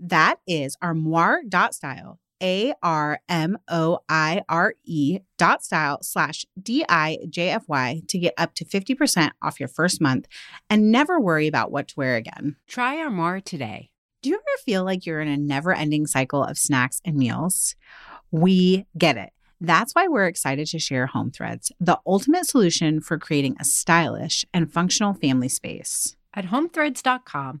That is armoire.style, A R M O I R E dot style slash D I J F Y to get up to 50% off your first month and never worry about what to wear again. Try Armoire today. Do you ever feel like you're in a never ending cycle of snacks and meals? We get it. That's why we're excited to share Home Threads, the ultimate solution for creating a stylish and functional family space. At homethreads.com,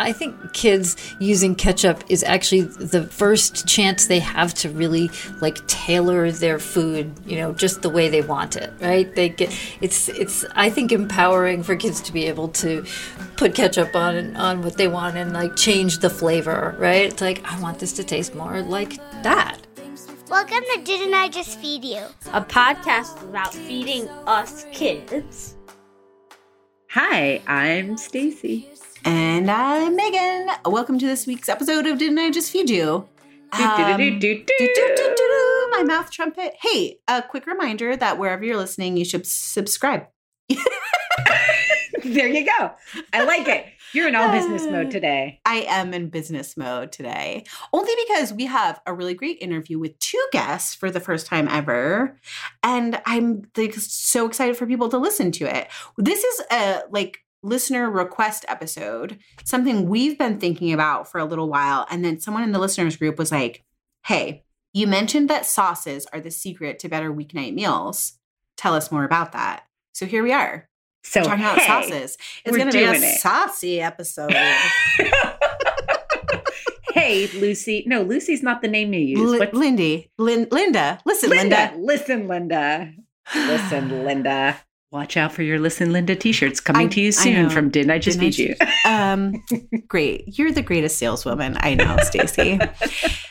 I think kids using ketchup is actually the first chance they have to really like tailor their food, you know, just the way they want it, right? They get it's it's I think empowering for kids to be able to put ketchup on on what they want and like change the flavor, right? It's like I want this to taste more like that. Welcome to Didn't I Just Feed You? A podcast about feeding us kids. Hi, I'm Stacie. And I'm Meghan. Welcome to this week's episode of Didn't I Just Feed You? Um, my mouth trumpet. Hey, a quick reminder that wherever you're listening, you should subscribe. there you go. I like it. You're in all business mode today. I am in business mode today. Only because we have a really great interview with two guests for the first time ever. And I'm like, so excited for people to listen to it. This is a like listener request episode, something we've been thinking about for a little while. And then someone in the listeners group was like, hey, you mentioned that sauces are the secret to better weeknight meals. Tell us more about that. So here we are. So talking hey, about sauces. It's going to be a it. saucy episode. hey, Lucy. No, Lucy's not the name you use. L- Lindy. Lin- Linda. Listen, Linda. Linda. Listen, Linda. Listen, Linda. Watch out for your Listen Linda t-shirts coming I, to you soon from Didn't I Just Didn't Feed You? um, great. You're the greatest saleswoman I know, Stacie.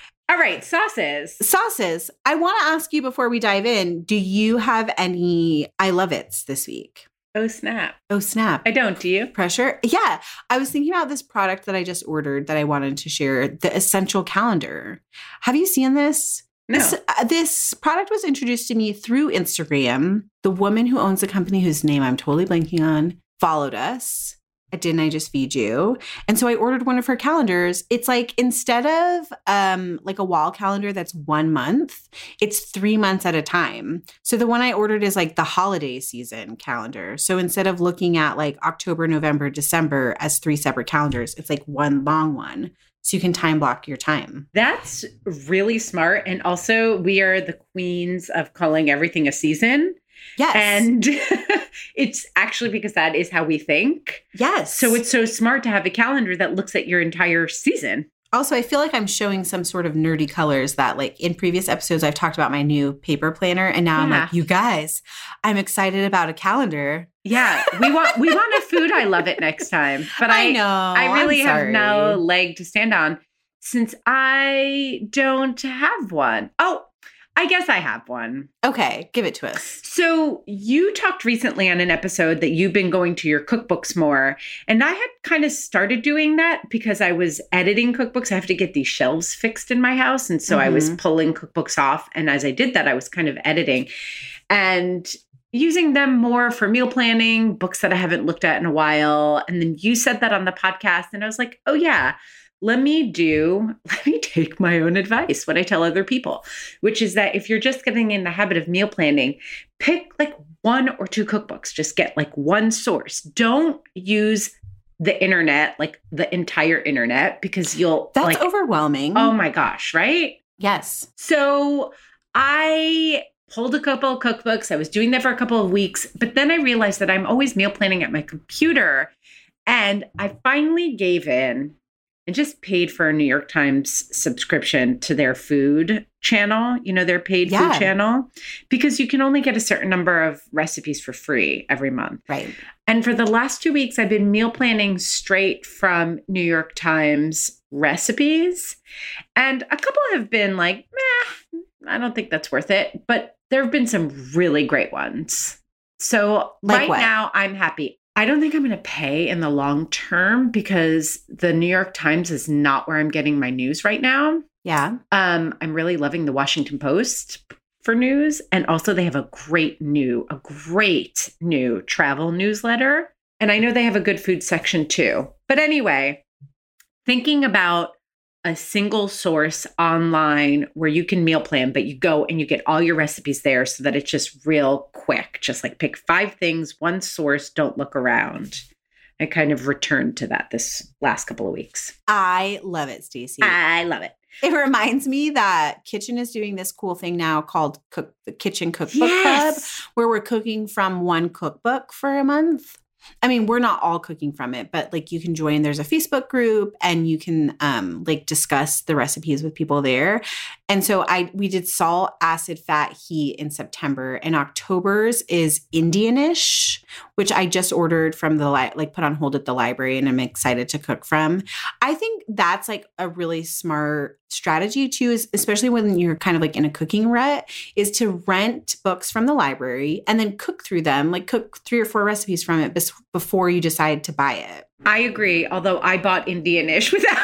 All right, sauces. Sauces. I want to ask you before we dive in, do you have any I love it's this week? Oh snap. Oh snap. I don't, do you? Pressure? Yeah. I was thinking about this product that I just ordered that I wanted to share, the Essential Calendar. Have you seen this? No. This, uh, this, product was introduced to me through Instagram. The woman who owns the company, whose name I'm totally blanking on, followed us. Didn't I just feed you? And so I ordered one of her calendars. It's like instead of um like a wall calendar that's one month, it's three months at a time. So the one I ordered is like the holiday season calendar. So instead of looking at like October, November, December as three separate calendars, it's like one long one so you can time block your time. That's really smart. And also, we are the queens of calling everything a season. Yes. And it's actually because that is how we think. Yes. So it's so smart to have a calendar that looks at your entire season. Also, I feel like I'm showing some sort of nerdy colors that, like, in previous episodes, I've talked about my new paper planner, and now I'm like, you guys, I'm excited about a calendar. Yeah, we want we want a food. I love it next time, but I I know. I really have no leg to stand on since I don't have one. Oh, I guess I have one. Okay, give it to us. So you talked recently on an episode that you've been going to your cookbooks more. And I had kind of started doing that because I was editing cookbooks. I have to get these shelves fixed in my house. And so I was Mhm. pulling cookbooks off. And as I did that, I was kind of editing and using them more for meal planning, books that I haven't looked at in a while. And then you said that on the podcast. And I was like, oh, yeah. Let me do, let me take my own advice, what I tell other people, which is that if you're just getting in the habit of meal planning, pick like one or two cookbooks. Just get like one source. Don't use the internet, like the entire internet, because you'll That's like, overwhelming. oh my gosh, right? yes. So I pulled a couple of cookbooks. I was doing that for a couple of weeks, but then I realized that I'm always meal planning at my computer. And I finally gave in and just paid for a New York Times subscription to their food channel, you know, their paid Yeah. food channel, because you can only get a certain number of recipes for free every month. Right. And for the last two weeks, I've been meal planning straight from New York Times recipes. And a couple have been like, meh, I don't think that's worth it. But there have been some really great ones. So Like right what? now, I'm happy. I don't think I'm going to pay in the long term because the New York Times is not where I'm getting my news right now. Yeah. Um, I'm really loving the Washington Post for news. And also, they have a great new, a great new travel newsletter. And I know they have a good food section too. But anyway, thinking about a single source online where you can meal plan, but you go and you get all your recipes there so that it's just real quick. Just like pick five things, one source, don't look around. I kind of returned to that this last couple of weeks. I love it, Stacie. I love it. It reminds me that Kitchen is doing this cool thing now called Cook the Kitchen Cookbook Club, where we're cooking from one cookbook for a month. I mean, we're not all cooking from it, but like you can join. There's a Facebook group, and you can um, like discuss the recipes with people there. And so I we did salt, acid, fat, heat in September, and October's is Indianish, which I just ordered from the li- like put on hold at the library, and I'm excited to cook from. I think that's like a really smart strategy too, is especially when you're kind of like in a cooking rut, is to rent books from the library and then cook through them, like cook three or four recipes from it bes- before you decide to buy it. I agree. Although I bought Indianish without.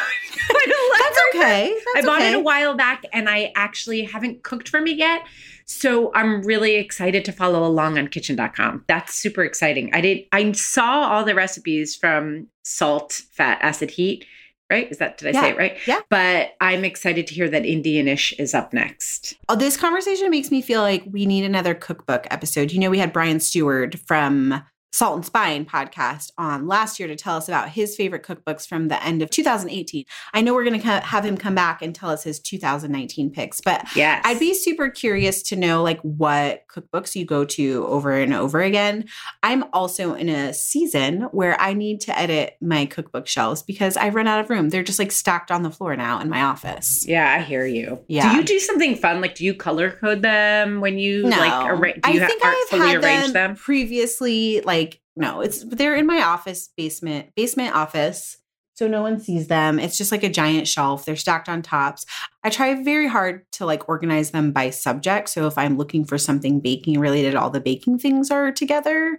That's okay. I bought okay. it a while back and I actually haven't cooked from it yet. So I'm really excited to follow along on kitchen.com. That's super exciting. I did I saw all the recipes from salt, fat, acid, heat, right? Is that did I say it right? Yeah. But I'm excited to hear that Indianish is up next. Oh, this conversation makes me feel like we need another cookbook episode. You know, we had Brian Stewart from Salt and Spine podcast on last year to tell us about his favorite cookbooks from the end of 2018. I know we're going to have him come back and tell us his 2019 picks, but Yes. I'd be super curious to know like what cookbooks you go to over and over again. I'm also in a season where I need to edit my cookbook shelves because I run out of room. They're just like stacked on the floor now in my office. Yeah, I hear you. Yeah. Do you do something fun? Like, do you color code them when you No, like arra- do you I ha- think artfully I've had arrange them, them? previously. Like no, it's they're in my office basement basement office, so no one sees them. It's just like a giant shelf. They're stacked on tops. I try very hard to like organize them by subject. So if I'm looking for something baking related, all the baking things are together.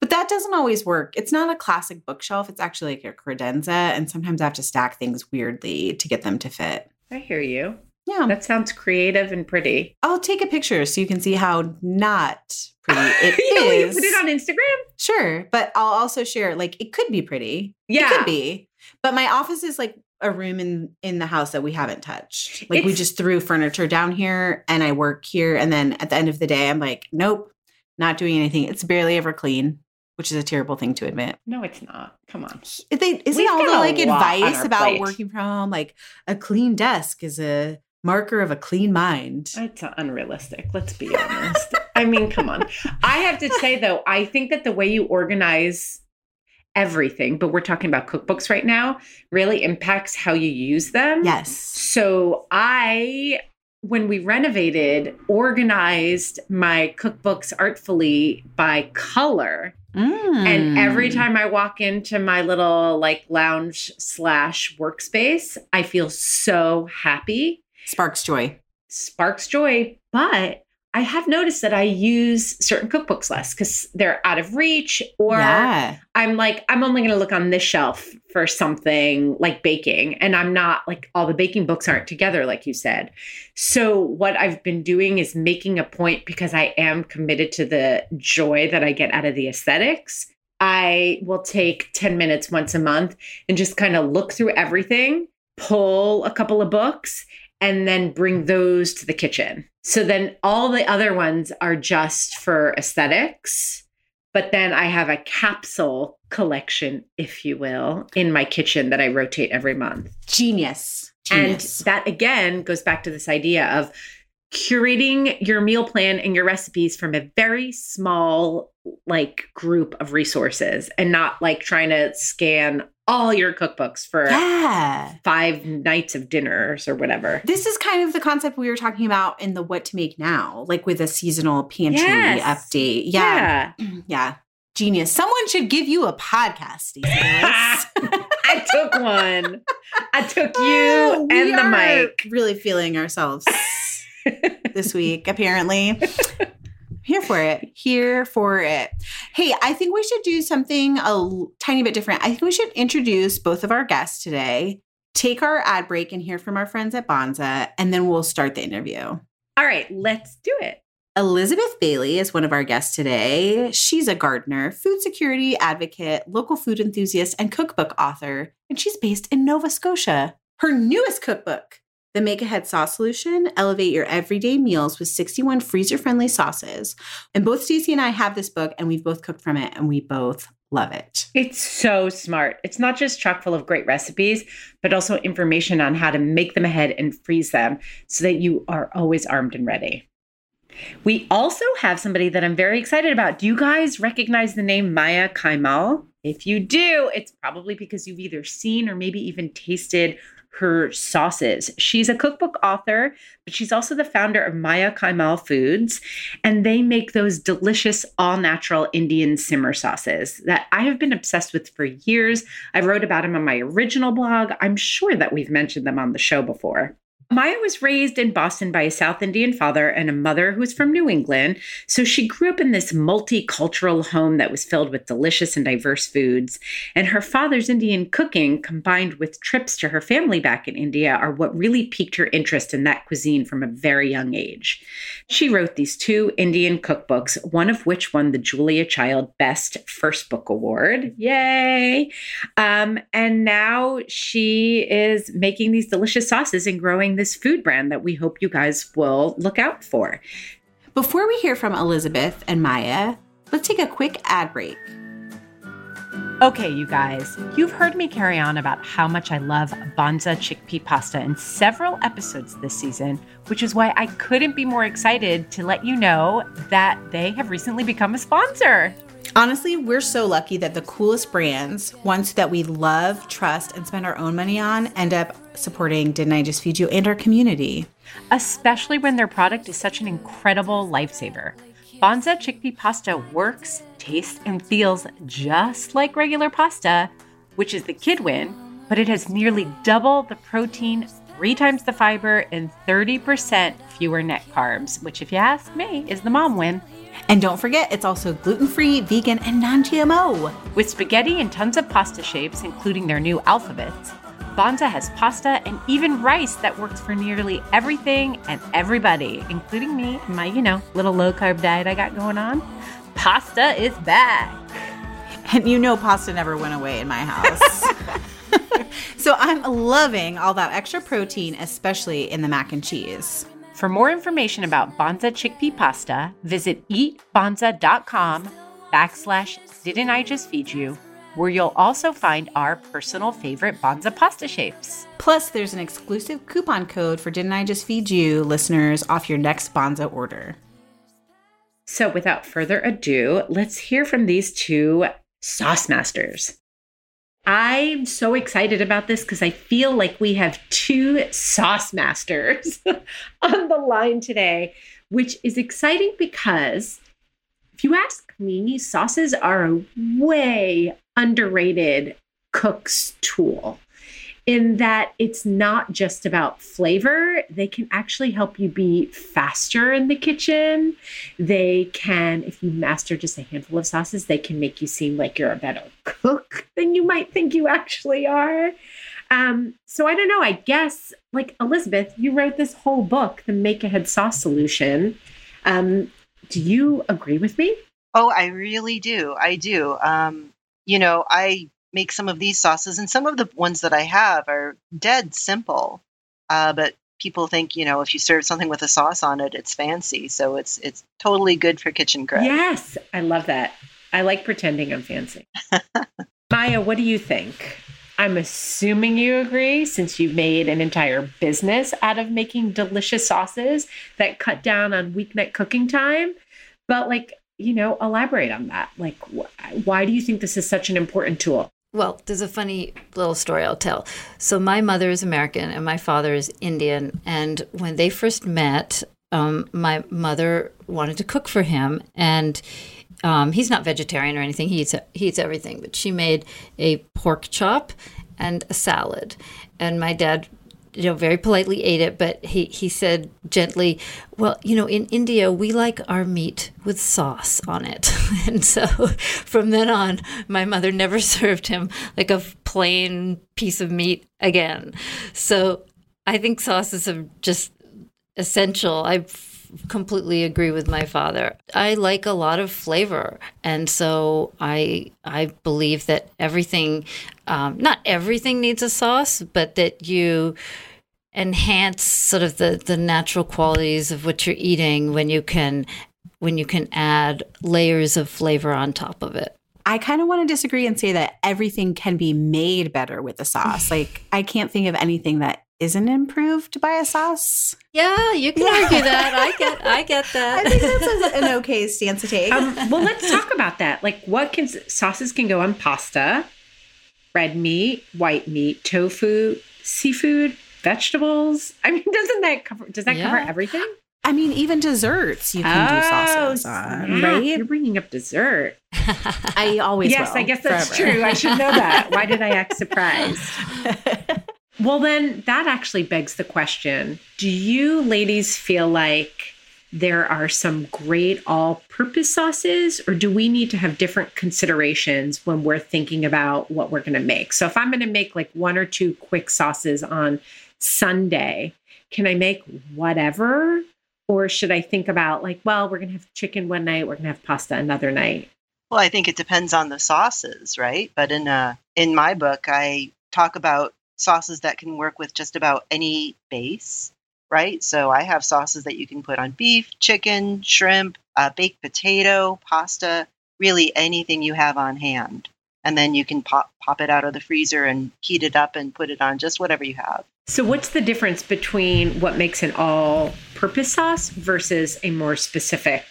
But that doesn't always work. It's not a classic bookshelf. It's actually like a credenza, and sometimes I have to stack things weirdly to get them to fit. I hear you. Yeah, That sounds creative and pretty. I'll take a picture so you can see how not pretty it is. you know, you put it on Instagram? Sure, but I'll also share like it could be pretty. Yeah. It could be. But my office is like a room in in the house that we haven't touched. Like we just threw furniture down here and I work here and then at the end of the day I'm like, nope, not doing anything. It's barely ever clean, which is a terrible thing to admit. No, it's not. Come on. They, isn't We've all the like advice about plate. working from home like a clean desk is a marker of a clean mind. It's unrealistic. Let's be honest. I mean, come on. I have to say though, I think that the way you organize everything, but we're talking about cookbooks right now, really impacts how you use them. Yes. So I when we renovated, organized my cookbooks artfully by color. And every Mm. time I walk into my little like lounge slash workspace, I feel so happy, sparks joy. sparks joy. But I have noticed that I use certain cookbooks less because they're out of reach, or yeah. I'm like, I'm only going to look on this shelf for something like baking. And I'm not like all the baking books aren't together, like you said. So, what I've been doing is making a point because I am committed to the joy that I get out of the aesthetics. I will take 10 minutes once a month and just kind of look through everything, pull a couple of books, and then bring those to the kitchen. So then all the other ones are just for aesthetics. But then I have a capsule collection, if you will, in my kitchen that I rotate every month. Genius. And that again goes back to this idea of curating your meal plan and your recipes from a very small like group of resources and not like trying to scan all your cookbooks for yeah. five nights of dinners or whatever. This is kind of the concept we were talking about in the what to make now, like with a seasonal pantry Yes. update. Yeah. yeah. Mm-hmm. Genius. Someone should give you a podcast, I took one. I took you Oh, and the mic. Really feeling ourselves this week, apparently. Here for it. Here for it. Hey, I think we should do something a tiny bit different. I think we should introduce both of our guests today, take our ad break, and hear from our friends at Banza, and then we'll start the interview. All right, let's do it. Elizabeth Bailey is one of our guests today. She's a gardener, food security advocate, local food enthusiast, and cookbook author, and she's based in Nova Scotia. Her newest cookbook, The Make Ahead Sauce Solution, elevate your everyday meals with 61 freezer-friendly sauces. And both Stacie and I have this book, and we've both cooked from it, and we both love it. It's so smart. It's not just chock full of great recipes, but also information on how to make them ahead and freeze them so that you are always armed and ready. We also have somebody that I'm very excited about. Do you guys recognize the name Maya Kaimal? If you do, it's probably because you've either seen or maybe even tasted her sauces. She's a cookbook author, but she's also the founder of Maya Kaimal Foods, and they make those delicious all natural Indian simmer sauces that I have been obsessed with for years. I wrote about them on my original blog. I'm sure that we've mentioned them on the show before. Maya was raised in Boston by a South Indian father and a mother who was from New England. So she grew up in this multicultural home that was filled with delicious and diverse foods. And her father's Indian cooking, combined with trips to her family back in India, are what really piqued her interest in that cuisine from a very young age. She wrote these two Indian cookbooks, one of which won the Julia Child Best First Book Award. Yay! Um, and now she is making these delicious sauces and growing this food brand that we hope you guys will look out for. Before we hear from Elizabeth and Maya, let's take a quick ad break. Okay, you guys, you've heard me carry on about how much I love Banza chickpea pasta in several episodes this season, which is why I couldn't be more excited to let you know that they have recently become a sponsor. Honestly, we're so lucky that the coolest brands, ones that we love, trust, and spend our own money on, end up supporting Didn't I Just Feed You and our community. especially when their product is such an incredible lifesaver. Banza chickpea pasta works, tastes, and feels just like regular pasta, which is the kid win, but it has nearly double the protein, three times the fiber, and 30% fewer net carbs, which, if you ask me, is the mom win. And don't forget, it's also gluten free, vegan, and non GMO. With spaghetti and tons of pasta shapes, including their new alphabets, Banza has pasta and even rice that works for nearly everything and everybody, including me and my, you know, little low carb diet I got going on. Pasta is back. And you know, pasta never went away in my house. so I'm loving all that extra protein, especially in the mac and cheese. For more information about Banza chickpea pasta, visit eatbanza.com backslash didn't I just feed you, where you'll also find our personal favorite Banza pasta shapes. Plus, there's an exclusive coupon code for Didn't I Just Feed You listeners off your next Banza order. So, without further ado, let's hear from these two Sauce Masters. I'm so excited about this because I feel like we have two sauce masters on the line today, which is exciting because if you ask me, sauces are a way underrated cook's tool in that it's not just about flavor. They can actually help you be faster in the kitchen. They can, if you master just a handful of sauces, they can make you seem like you're a better cook than you might think you actually are. Um, so I don't know. I guess, like Elizabeth, you wrote this whole book, The Make Ahead Sauce Solution. Um, do you agree with me? Oh, I really do. I do. Um, you know, I make some of these sauces, and some of the ones that I have are dead simple. Uh, but people think, you know, if you serve something with a sauce on it, it's fancy. So it's it's totally good for kitchen cred. Yes, I love that. I like pretending I'm fancy. Maya, what do you think? I'm assuming you agree since you've made an entire business out of making delicious sauces that cut down on weeknight cooking time. But, like, you know, elaborate on that. Like, wh- why do you think this is such an important tool? Well, there's a funny little story I'll tell. So, my mother is American and my father is Indian. And when they first met, um, my mother wanted to cook for him. And um, he's not vegetarian or anything, he eats, he eats everything. But she made a pork chop and a salad. And my dad you know, very politely ate it, but he, he said gently, Well, you know, in India, we like our meat with sauce on it. and so from then on, my mother never served him like a plain piece of meat again. So I think sauces are just essential. I completely agree with my father. I like a lot of flavor, and so I I believe that everything, um, not everything needs a sauce, but that you enhance sort of the the natural qualities of what you're eating when you can when you can add layers of flavor on top of it. I kind of want to disagree and say that everything can be made better with a sauce. like I can't think of anything that isn't improved by a sauce. Yeah, you can yeah. argue that. I get I get that. I think that's an okay stance to take. Um, well, let's talk about that. Like what can sauces can go on pasta, red meat, white meat, tofu, seafood, vegetables. I mean, doesn't that cover? Does that yeah. cover everything? I mean, even desserts you can oh, do sauces on, right? You're bringing up dessert. I always yes, will, I guess that's forever. true. I should know that. Why did I act surprised? well, then that actually begs the question: Do you ladies feel like? there are some great all purpose sauces, or do we need to have different considerations when we're thinking about what we're going to make? So, if I'm going to make like one or two quick sauces on Sunday, can I make whatever? Or should I think about like, well, we're going to have chicken one night, we're going to have pasta another night? Well, I think it depends on the sauces, right? But in uh, in my book, I talk about sauces that can work with just about any base, right? So I have sauces that you can put on beef, chicken, shrimp, uh, baked potato, pasta, really anything you have on hand and then you can pop pop it out of the freezer and heat it up and put it on just whatever you have. So what's the difference between what makes an all-purpose sauce versus a more specific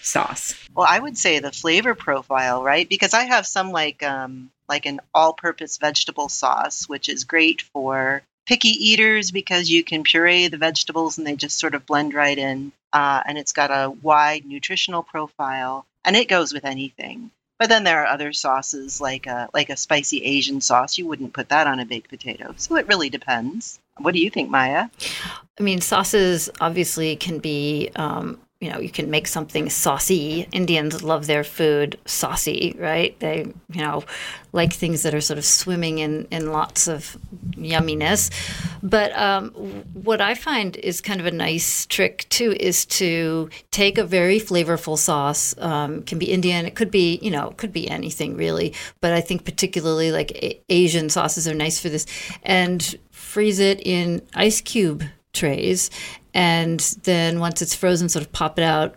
sauce? Well, I would say the flavor profile, right? Because I have some like um like an all-purpose vegetable sauce which is great for picky eaters because you can puree the vegetables and they just sort of blend right in. Uh, and it's got a wide nutritional profile and it goes with anything. But then there are other sauces like a like a spicy Asian sauce. You wouldn't put that on a baked potato. So it really depends. What do you think, Maya? I mean, sauces obviously can be um, you know, you can make something saucy. Indians love their food saucy, right? They, you know, like things that are sort of swimming in, in lots of yumminess. But um, what I find is kind of a nice trick too is to take a very flavorful sauce. Um, can be Indian, it could be, you know, it could be anything really. But I think particularly like a- Asian sauces are nice for this, and freeze it in ice cube trays and then once it's frozen, sort of pop it out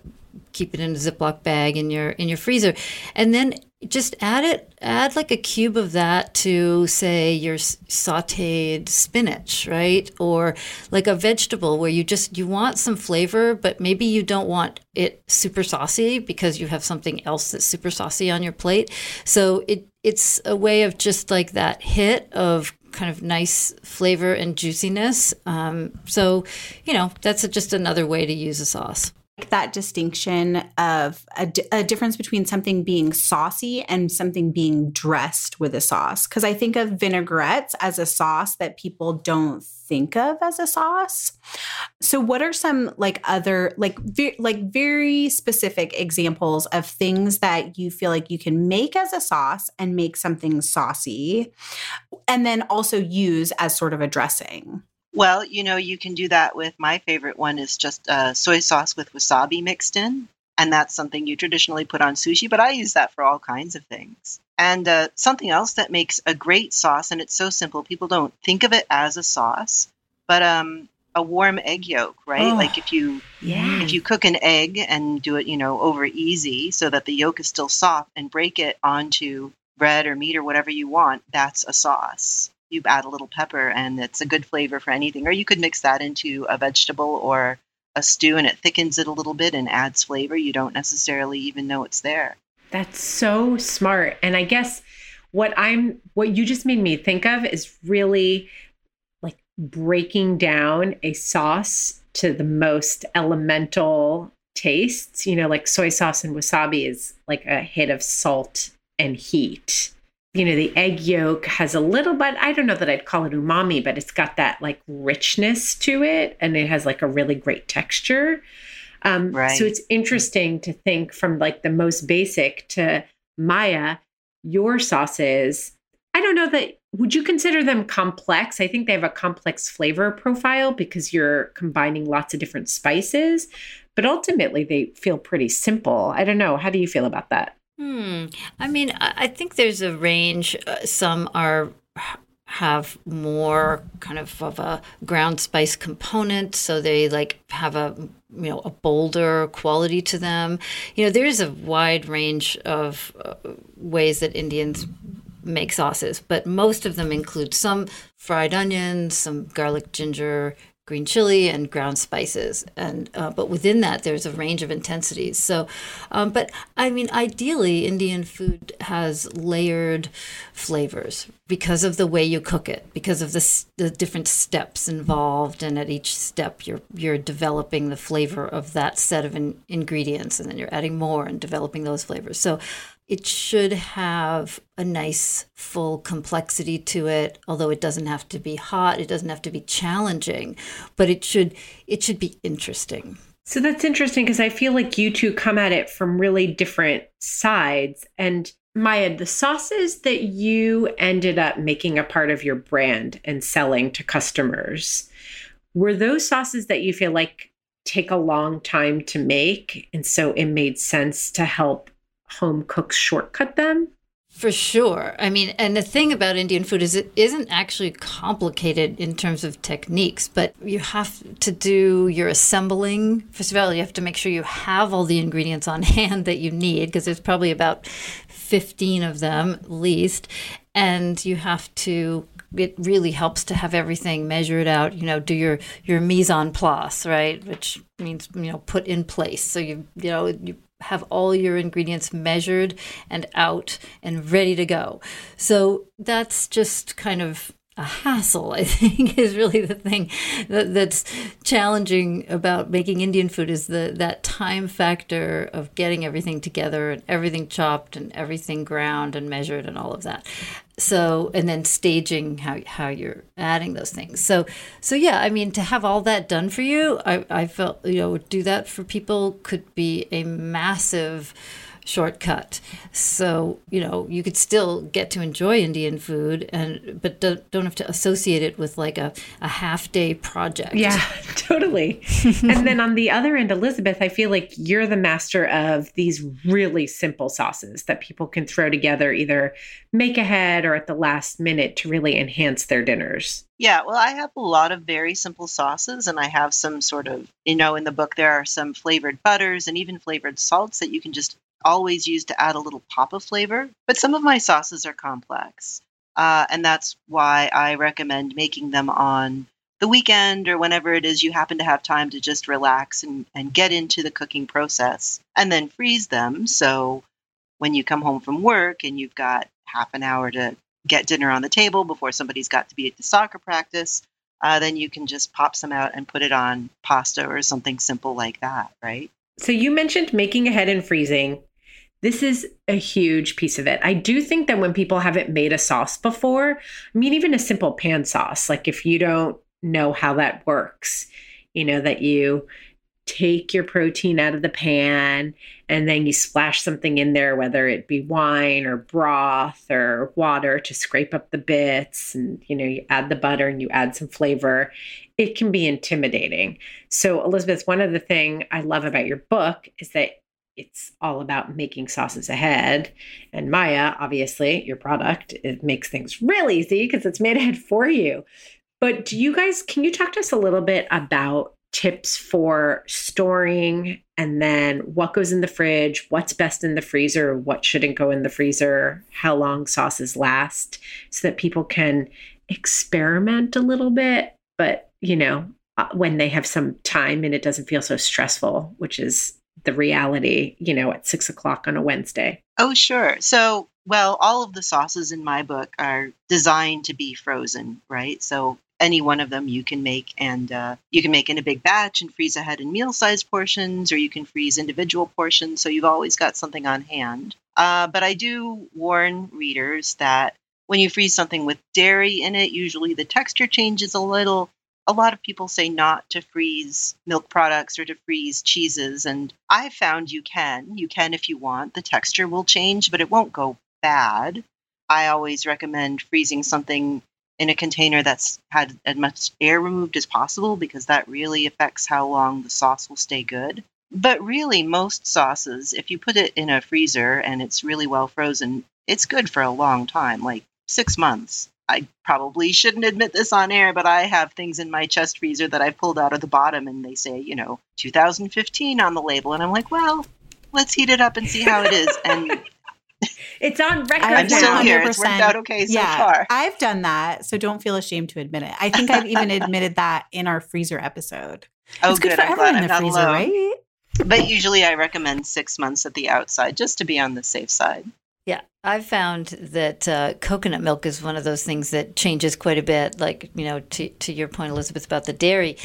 keep it in a Ziploc bag in your in your freezer, and then just add it add like a cube of that to say your sautéed spinach right? Or like a vegetable where you just you want some flavor but maybe you don't want it super saucy because you have something else that's super saucy on your plate. So it it's a way of just like that hit of kind of nice flavor and juiciness. Um, so you know that's just another way to use a sauce that distinction of a, a, difference between something being saucy and something being dressed with a sauce. Because I think of vinaigrettes as a sauce that people don't think of as a sauce. So, what are some like other like ve- like very specific examples of things that you feel like you can make as a sauce and make something saucy, and then also use as sort of a dressing? Well, you know, you can do that with my favorite one is just uh, soy sauce with wasabi mixed in. And that's something you traditionally put on sushi, but I use that for all kinds of things. And uh, something else that makes a great sauce, and it's so simple, people don't think of it as a sauce, but um, a warm egg yolk, right? Oh, like if you yeah. if you cook an egg and do it, you know, over easy so that the yolk is still soft and break it onto bread or meat or whatever you want, that's a sauce you add a little pepper and it's a good flavor for anything. Or you could mix that into a vegetable or a stew and it thickens it a little bit and adds flavor. You don't necessarily even know it's there. That's so smart. And I guess what I'm what you just made me think of is really like breaking down a sauce to the most elemental tastes. You know, like soy sauce and wasabi is like a hit of salt and heat you know, the egg yolk has a little bit, I don't know that I'd call it umami, but it's got that like richness to it and it has like a really great texture. Um, right. So it's interesting to think from like the most basic to Maya, your sauces. I don't know that, would you consider them complex? I think they have a complex flavor profile because you're combining lots of different spices, but ultimately they feel pretty simple. I don't know. How do you feel about that? Hmm. I mean, I think there's a range. Uh, some are have more kind of of a ground spice component, so they like have a you know a bolder quality to them. You know, there's a wide range of uh, ways that Indians make sauces, but most of them include some fried onions, some garlic, ginger, green chili and ground spices. And uh, but within that there's a range of intensities. So um, but i mean ideally indian food has layered flavors because of the way you cook it because of the, the different steps involved. And at each step you're you're developing the flavor of that set of in, ingredients. And then you're adding more and developing those flavors. So it should have a nice full complexity to it although it doesn't have to be hot it doesn't have to be challenging but it should it should be interesting. So that's interesting because i feel like you two come at it from really different sides. And maya the sauces that you ended up making a part of your brand and selling to customers were those sauces that you feel like take a long time to make? And so it made sense to help home cooks shortcut them? For sure. I mean, and the thing about Indian food is it isn't actually complicated in terms of techniques, but you have to do your assembling. First of all, you have to make sure you have all the ingredients on hand that you need, because there's probably about 15 of them at least. And you have to it really helps to have everything measured out you know do your your mise en place right which means you know put in place so you you know you have all your ingredients measured and out and ready to go. So that's just kind of a hassle, I think, is really the thing that, that's challenging about making Indian food is the that time factor of getting everything together and everything chopped and everything ground and measured and all of that. So and then staging how how you're adding those things. So so yeah, I mean to have all that done for you, I, I felt you know do that for people could be a massive shortcut. So, you know, you could still get to enjoy Indian food and but don't, don't have to associate it with like a, a half day project. Yeah, totally. and then on the other end, Elizabeth, I feel like you're the master of these really simple sauces that people can throw together, either make ahead or at the last minute to really enhance their dinners. Yeah, well, I have a lot of very simple sauces, and I have some sort of, you know, in the book, there are some flavored butters and even flavored salts that you can just always use to add a little pop of flavor. But some of my sauces are complex. Uh, and that's why I recommend making them on the weekend or whenever it is you happen to have time to just relax and, and get into the cooking process and then freeze them. So when you come home from work and you've got half an hour to get dinner on the table before somebody's got to be at the soccer practice, uh, then you can just pop some out and put it on pasta or something simple like that, right? So you mentioned making ahead and freezing. This is a huge piece of it. I do think that when people haven't made a sauce before, I mean, even a simple pan sauce, like if you don't know how that works, you know, that you take your protein out of the pan and then you splash something in there, whether it be wine or broth or water to scrape up the bits. And, you know, you add the butter and you add some flavor. It can be intimidating. So, Elizabeth, one of the thing I love about your book is that it's all about making sauces ahead. And Maya, obviously, your product, it makes things real easy because it's made ahead for you. But do you guys, can you talk to us a little bit about tips for storing? And then what goes in the fridge, what's best in the freezer, what shouldn't go in the freezer, how long sauces last, so that people can experiment a little bit, but you know, uh, when they have some time and it doesn't feel so stressful, which is the reality, you know, at six o'clock on a Wednesday. Oh, sure. So, well, all of the sauces in my book are designed to be frozen, right? So any one of them you can make and uh, you can make in a big batch and freeze ahead in meal sized portions or you can freeze individual portions so you've always got something on hand uh, but i do warn readers that when you freeze something with dairy in it usually the texture changes a little a lot of people say not to freeze milk products or to freeze cheeses and i found you can you can if you want the texture will change but it won't go bad i always recommend freezing something in a container that's had as much air removed as possible because that really affects how long the sauce will stay good. But really, most sauces, if you put it in a freezer and it's really well frozen, it's good for a long time, like six months. I probably shouldn't admit this on air, but I have things in my chest freezer that I've pulled out of the bottom and they say, you know, 2015 on the label. And I'm like, well, let's heat it up and see how it is. And it's on record. I'm still here. It's worked out okay so yeah, far. I've done that, so don't feel ashamed to admit it. I think I've even admitted that in our freezer episode. Oh, it's good, good. for I'm everyone glad in I'm the not freezer, alone. right? But usually I recommend six months at the outside just to be on the safe side. Yeah, I've found that uh, coconut milk is one of those things that changes quite a bit. Like you know, to to your point, Elizabeth, about the dairy,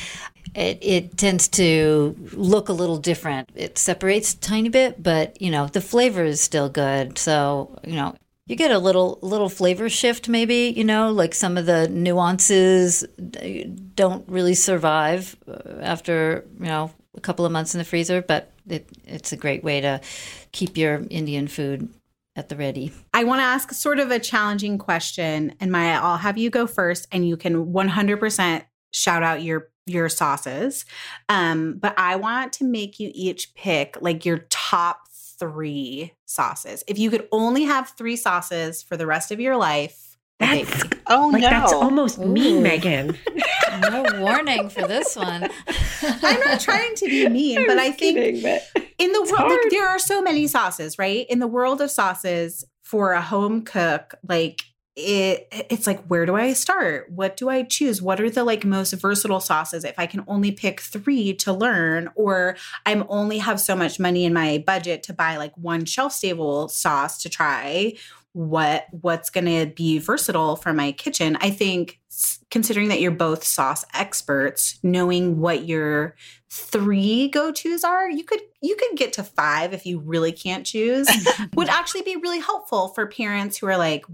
it it tends to look a little different. It separates a tiny bit, but you know, the flavor is still good. So you know. You get a little little flavor shift, maybe you know, like some of the nuances don't really survive uh, after you know a couple of months in the freezer. But it, it's a great way to keep your Indian food at the ready. I want to ask sort of a challenging question, and Maya, I'll have you go first, and you can 100% shout out your your sauces. Um, but I want to make you each pick like your top three sauces. If you could only have three sauces for the rest of your life, That's be. Oh like no. that's almost mean, Meghan. No warning for this one. I'm not trying to be mean, but I think Kidding, but in the world like there are so many sauces right in the world of sauces for a home cook like it it's like where do i start what do i choose what are the like most versatile sauces if i can only pick three to learn or i'm only have so much money in my budget to buy like one shelf stable sauce to try what what's going to be versatile for my kitchen i think considering that you're both sauce experts knowing what your three go-to's are you could you could get to five if you really can't choose would actually be really helpful for parents who are like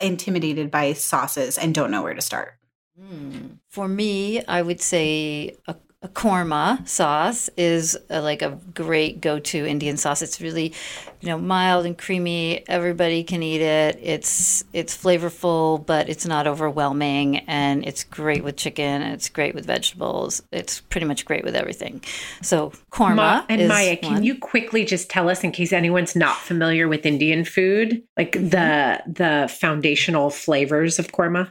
intimidated by sauces and don't know where to start Hmm. For me, I would say a, a korma sauce is a, like a great go-to Indian sauce. It's really, you know, mild and creamy. Everybody can eat it. It's it's flavorful, but it's not overwhelming, and it's great with chicken. And it's great with vegetables. It's pretty much great with everything. So korma Ma- and is Maya, can one. you quickly just tell us, in case anyone's not familiar with Indian food, like the the foundational flavors of korma?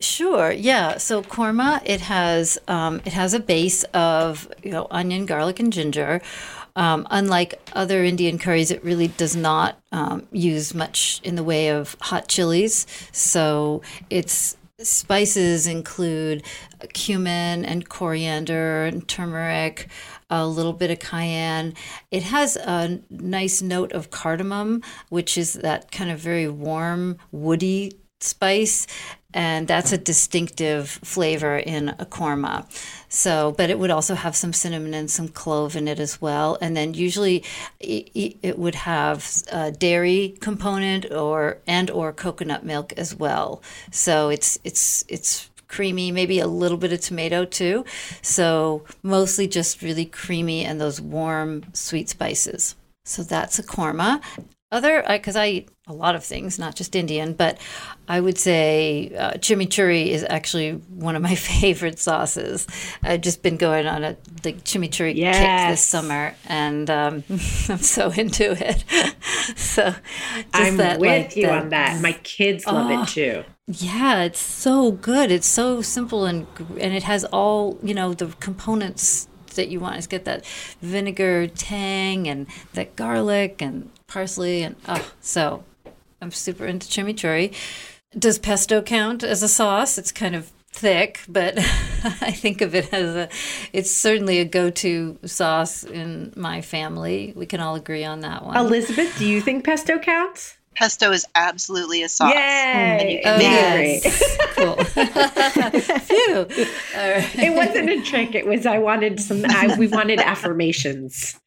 Sure. Yeah. So korma, it has um, it has a base of you know onion, garlic, and ginger. Um, unlike other Indian curries, it really does not um, use much in the way of hot chilies. So its spices include cumin and coriander and turmeric, a little bit of cayenne. It has a nice note of cardamom, which is that kind of very warm, woody spice and that's a distinctive flavor in a korma. So but it would also have some cinnamon and some clove in it as well. And then usually it, would have a dairy component or and or coconut milk as well. So it's it's it's creamy maybe a little bit of tomato too. So mostly just really creamy and those warm sweet spices. So that's a korma other because I eat a lot of things, not just Indian, but I would say uh, chimichurri is actually one of my favorite sauces. I've just been going on a the chimichurri kick this summer, and um, I'm so into it. so just I'm that, with like, you that- on that. My kids love Oh. it too. yeah, it's so good. It's so simple and and it has all you know the components that you want. is get that vinegar tang and that garlic and parsley and oh, so I'm super into chimichurri. Does pesto count as a sauce? It's kind of thick, but I think of it as a. It's certainly a go-to sauce in my family. We can all agree on that one. Elizabeth, do you think pesto counts? Pesto is absolutely a sauce. And you Yay! can Oh, it yes. cool. Phew. All right. It wasn't a trick. It was I wanted some. I, we wanted affirmations.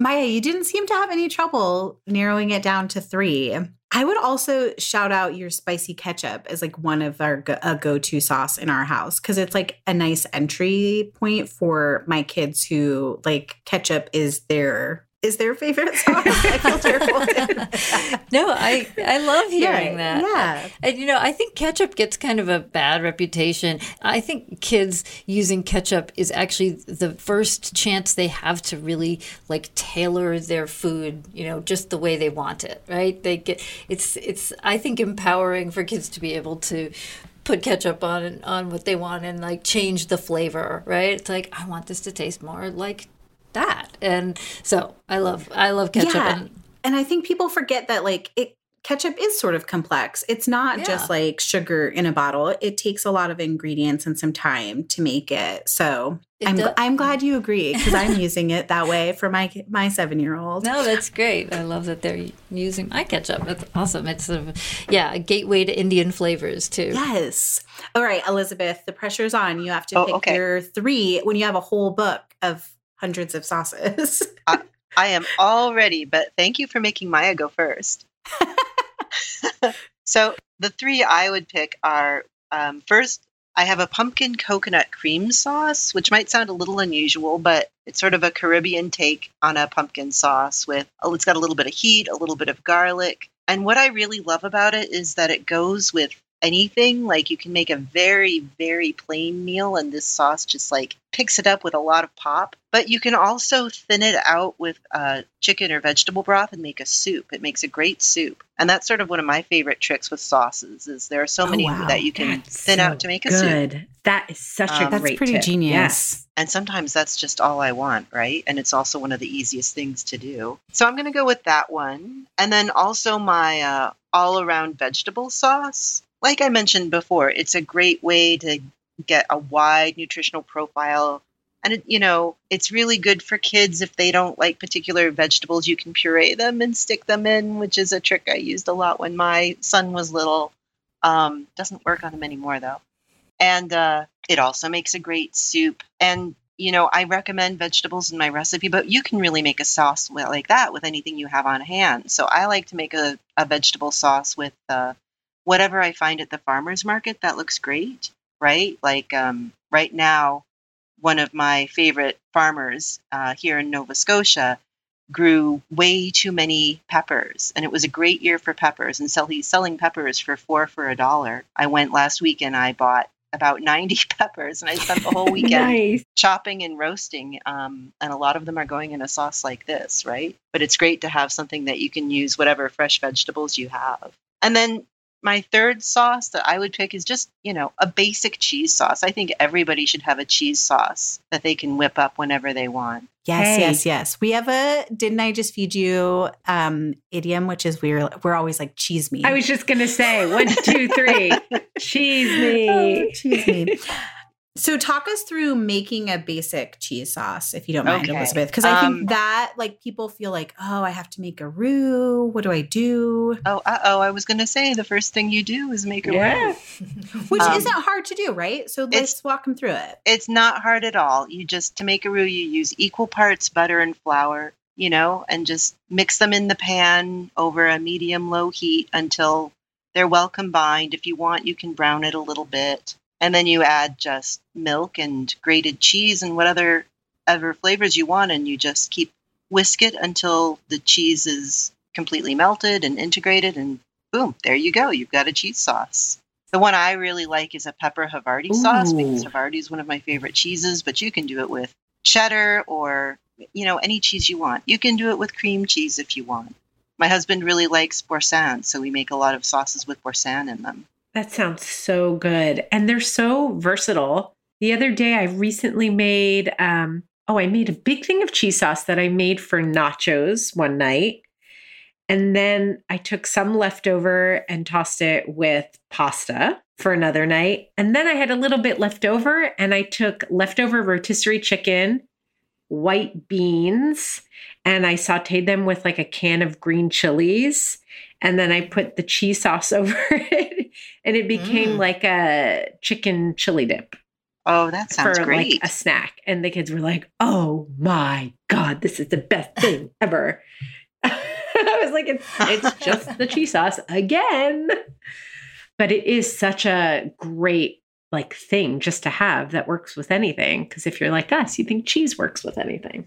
Maya, you didn't seem to have any trouble narrowing it down to three. I would also shout out your spicy ketchup as like one of our go- a go-to sauce in our house because it's like a nice entry point for my kids who like ketchup is their is their favorite song. I feel terrible. no, I I love hearing Yeah, that. yeah. And you know, I think ketchup gets kind of a bad reputation. I think kids using ketchup is actually the first chance they have to really like tailor their food, you know, just the way they want it, right? They get it's it's I think empowering for kids to be able to put ketchup on on what they want and like change the flavor, right? It's like I want this to taste more like that. And so I love I love ketchup Yeah. and and I think people forget that like it ketchup is sort of complex. It's not just like sugar in a bottle. It takes a lot of ingredients and some time to make it. So It I'm do- I'm glad you agree because I'm using it that way for my my seven year old. No, that's great. I love that they're using my ketchup. That's awesome. It's a yeah, a gateway to Indian flavors too. Yes. All right, Elizabeth, the pressure's on. You have to Oh, pick okay. your three when you have a whole book of hundreds of sauces. I am all ready, but thank you for making Maya go first. so the three I would pick are um, first, I have a pumpkin coconut cream sauce, which might sound a little unusual, but it's sort of a Caribbean take on a pumpkin sauce with, oh, it's got a little bit of heat, a little bit of garlic. And what I really love about it is that it goes with anything. Like you can make a very, very plain meal, and this sauce just like picks it up with a lot of pop. But you can also thin it out with uh, chicken or vegetable broth and make a soup. It makes a great soup, and that's sort of one of my favorite tricks with sauces. Is there are so Oh, many wow. that you can That's thin so out to make a soup. That is such a Um, That's pretty tip. genius. Yes. and sometimes that's just all I want, right? And it's also one of the easiest things to do. So I'm going to go with that one, and then also my uh, all-around vegetable sauce. Like I mentioned before, it's a great way to get a wide nutritional profile. And it, you know, it's really good for kids if they don't like particular vegetables. You can puree them and stick them in, which is a trick I used a lot when my son was little. Um, doesn't work on him anymore though. And uh, it also makes a great soup. And you know, I recommend vegetables in my recipe, but you can really make a sauce like that with anything you have on hand. So I like to make a, a vegetable sauce with uh, whatever I find at the farmer's market that looks great, right? Like um, right now, one of my favorite farmers uh, here in Nova Scotia grew way too many peppers and it was a great year for peppers and so he's selling peppers for four for a dollar i went last week and i bought about 90 peppers and i spent the whole weekend nice. chopping and roasting um, and a lot of them are going in a sauce like this right but it's great to have something that you can use whatever fresh vegetables you have and then my third sauce that I would pick is just, you know, a basic cheese sauce. I think everybody should have a cheese sauce that they can whip up whenever they want. Yes, Hey. yes, yes. We have a didn't I just feed you um idiom, which is we're we're always like cheese me. I was just gonna say one, two, three. Cheese me. Oh, cheese me. So talk us through making a basic cheese sauce, if you don't mind, Okay. Elizabeth. Because I Um, think that like people feel like, oh, I have to make a roux. What do I do? Oh, uh oh, I was going to say the first thing you do is make a Yeah. roux. Which Um, isn't hard to do, right? So let's walk them through it. It's not hard at all. You just, to make a roux, you use equal parts butter and flour, you know, and just mix them in the pan over a medium low heat until they're well combined. If you want, you can brown it a little bit. And then you add just milk and grated cheese and what other other flavors you want, and you just keep whisk it until the cheese is completely melted and integrated, and boom, there you go. You've got a cheese sauce. The one I really like is a pepper Havarti sauce because Havarti is one of my favorite cheeses, but you can do it with cheddar or you know any cheese you want. You can do it with cream cheese if you want. My husband really likes boursin, so we make a lot of sauces with boursin in them. That sounds so good. And they're so versatile. The other day I recently made um oh, I made a big thing of cheese sauce that I made for nachos one night. And then I took some leftover and tossed it with pasta for another night. And then I had a little bit left over and I took leftover rotisserie chicken, white beans, and I sauteed them with like a can of green chilies. And then I put the cheese sauce over it and it became Mm. like a chicken chili dip Oh, that sounds for great. like a snack. And the kids were like, "Oh my god, this is the best thing ever!" I was like, "It's it's just the cheese sauce again," but it is such a great like thing just to have that works with anything. Because if you're like us, you think cheese works with anything.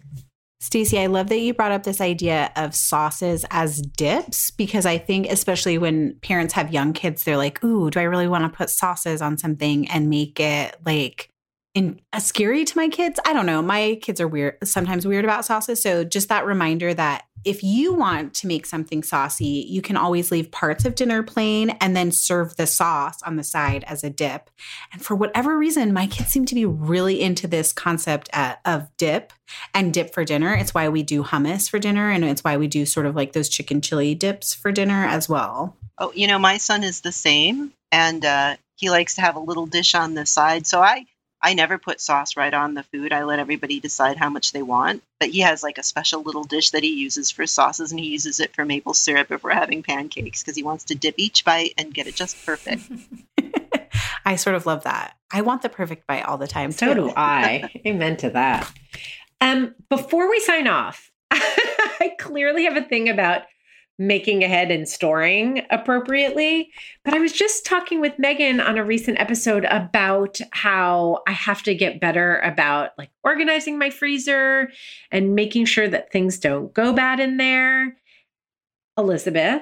Stacie, I love that you brought up this idea of sauces as dips because I think, especially when parents have young kids, they're like, "Ooh, do I really want to put sauces on something and make it like in uh, scary to my kids?" I don't know. My kids are weird, sometimes weird about sauces. So just that reminder that if you want to make something saucy, you can always leave parts of dinner plain and then serve the sauce on the side as a dip. And for whatever reason, my kids seem to be really into this concept at, of dip and dip for dinner. It's why we do hummus for dinner, and it's why we do sort of like those chicken chili dips for dinner as well. Oh, you know, my son is the same, and uh, he likes to have a little dish on the side. So I, I never put sauce right on the food. I let everybody decide how much they want. But he has like a special little dish that he uses for sauces, and he uses it for maple syrup if we're having pancakes because he wants to dip each bite and get it just perfect. I sort of love that. I want the perfect bite all the time. So too. do I. Amen to that. Um, before we sign off, I clearly have a thing about making ahead and storing appropriately. But I was just talking with Meghan on a recent episode about how I have to get better about like organizing my freezer and making sure that things don't go bad in there. Elizabeth,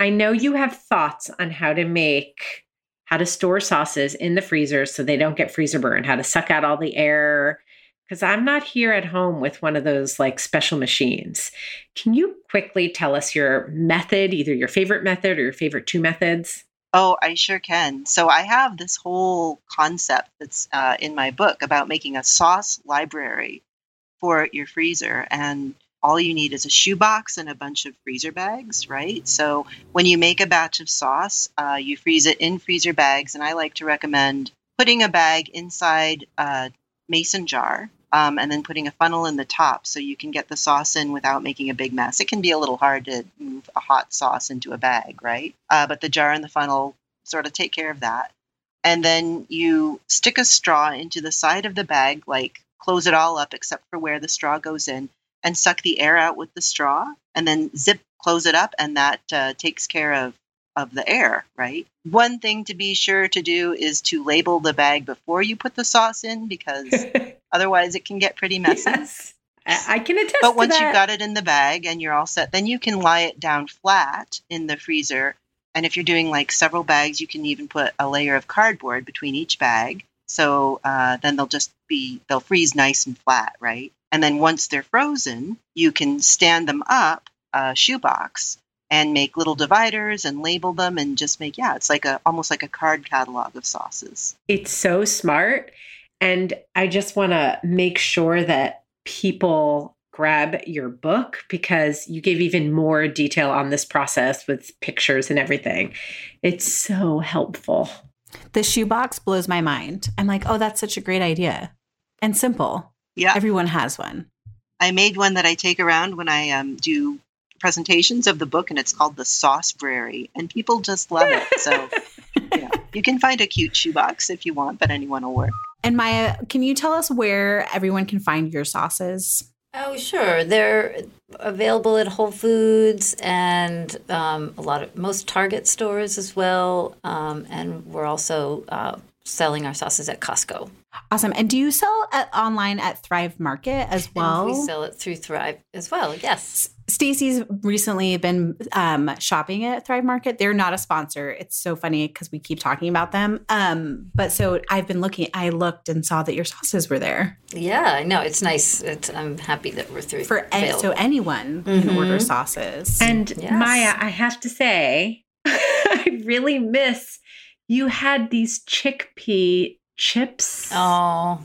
I know you have thoughts on how to make how to store sauces in the freezer so they don't get freezer burn, how to suck out all the air. Because I'm not here at home with one of those like special machines. Can you quickly tell us your method, either your favorite method or your favorite two methods? Oh, I sure can. So I have this whole concept that's uh, in my book about making a sauce library for your freezer, and all you need is a shoebox and a bunch of freezer bags, right? So when you make a batch of sauce, uh, you freeze it in freezer bags, and I like to recommend putting a bag inside a mason jar. Um, and then putting a funnel in the top so you can get the sauce in without making a big mess. It can be a little hard to move a hot sauce into a bag, right? Uh, but the jar and the funnel sort of take care of that. And then you stick a straw into the side of the bag, like close it all up except for where the straw goes in, and suck the air out with the straw, and then zip close it up, and that uh, takes care of of the air, right? One thing to be sure to do is to label the bag before you put the sauce in because Otherwise, it can get pretty messy. Yes. I, can attest. But once you've got it in the bag and you're all set, then you can lie it down flat in the freezer. And if you're doing like several bags, you can even put a layer of cardboard between each bag. So uh, then they'll just be, they'll freeze nice and flat, right? And then once they're frozen, you can stand them up a shoebox and make little dividers and label them and just make, yeah, it's like a almost like a card catalog of sauces. It's so smart. And I just want to make sure that people grab your book because you gave even more detail on this process with pictures and everything. It's so helpful. The shoebox blows my mind. I'm like, oh, that's such a great idea and simple. Yeah. Everyone has one. I made one that I take around when I um, do presentations of the book, and it's called the Sauce Brary, and people just love it. So, you know, you can find a cute shoebox if you want, but anyone will work. And Maya, can you tell us where everyone can find your sauces? Oh, sure. They're available at Whole Foods and um, a lot of most Target stores as well. Um, and we're also uh, selling our sauces at Costco. Awesome. And do you sell at, online at Thrive Market as well? And we sell it through Thrive as well. Yes. Stacie's recently been um, shopping at Thrive Market. They're not a sponsor. It's so funny because we keep talking about them. Um, but so I've been looking. I looked and saw that your sauces were there Yeah, I know. It's nice. It's, I'm happy that we're through. for any, so anyone can Mhm. order sauces. And Yes. Maya, I have to say, I really miss you had these chickpea chips. Oh.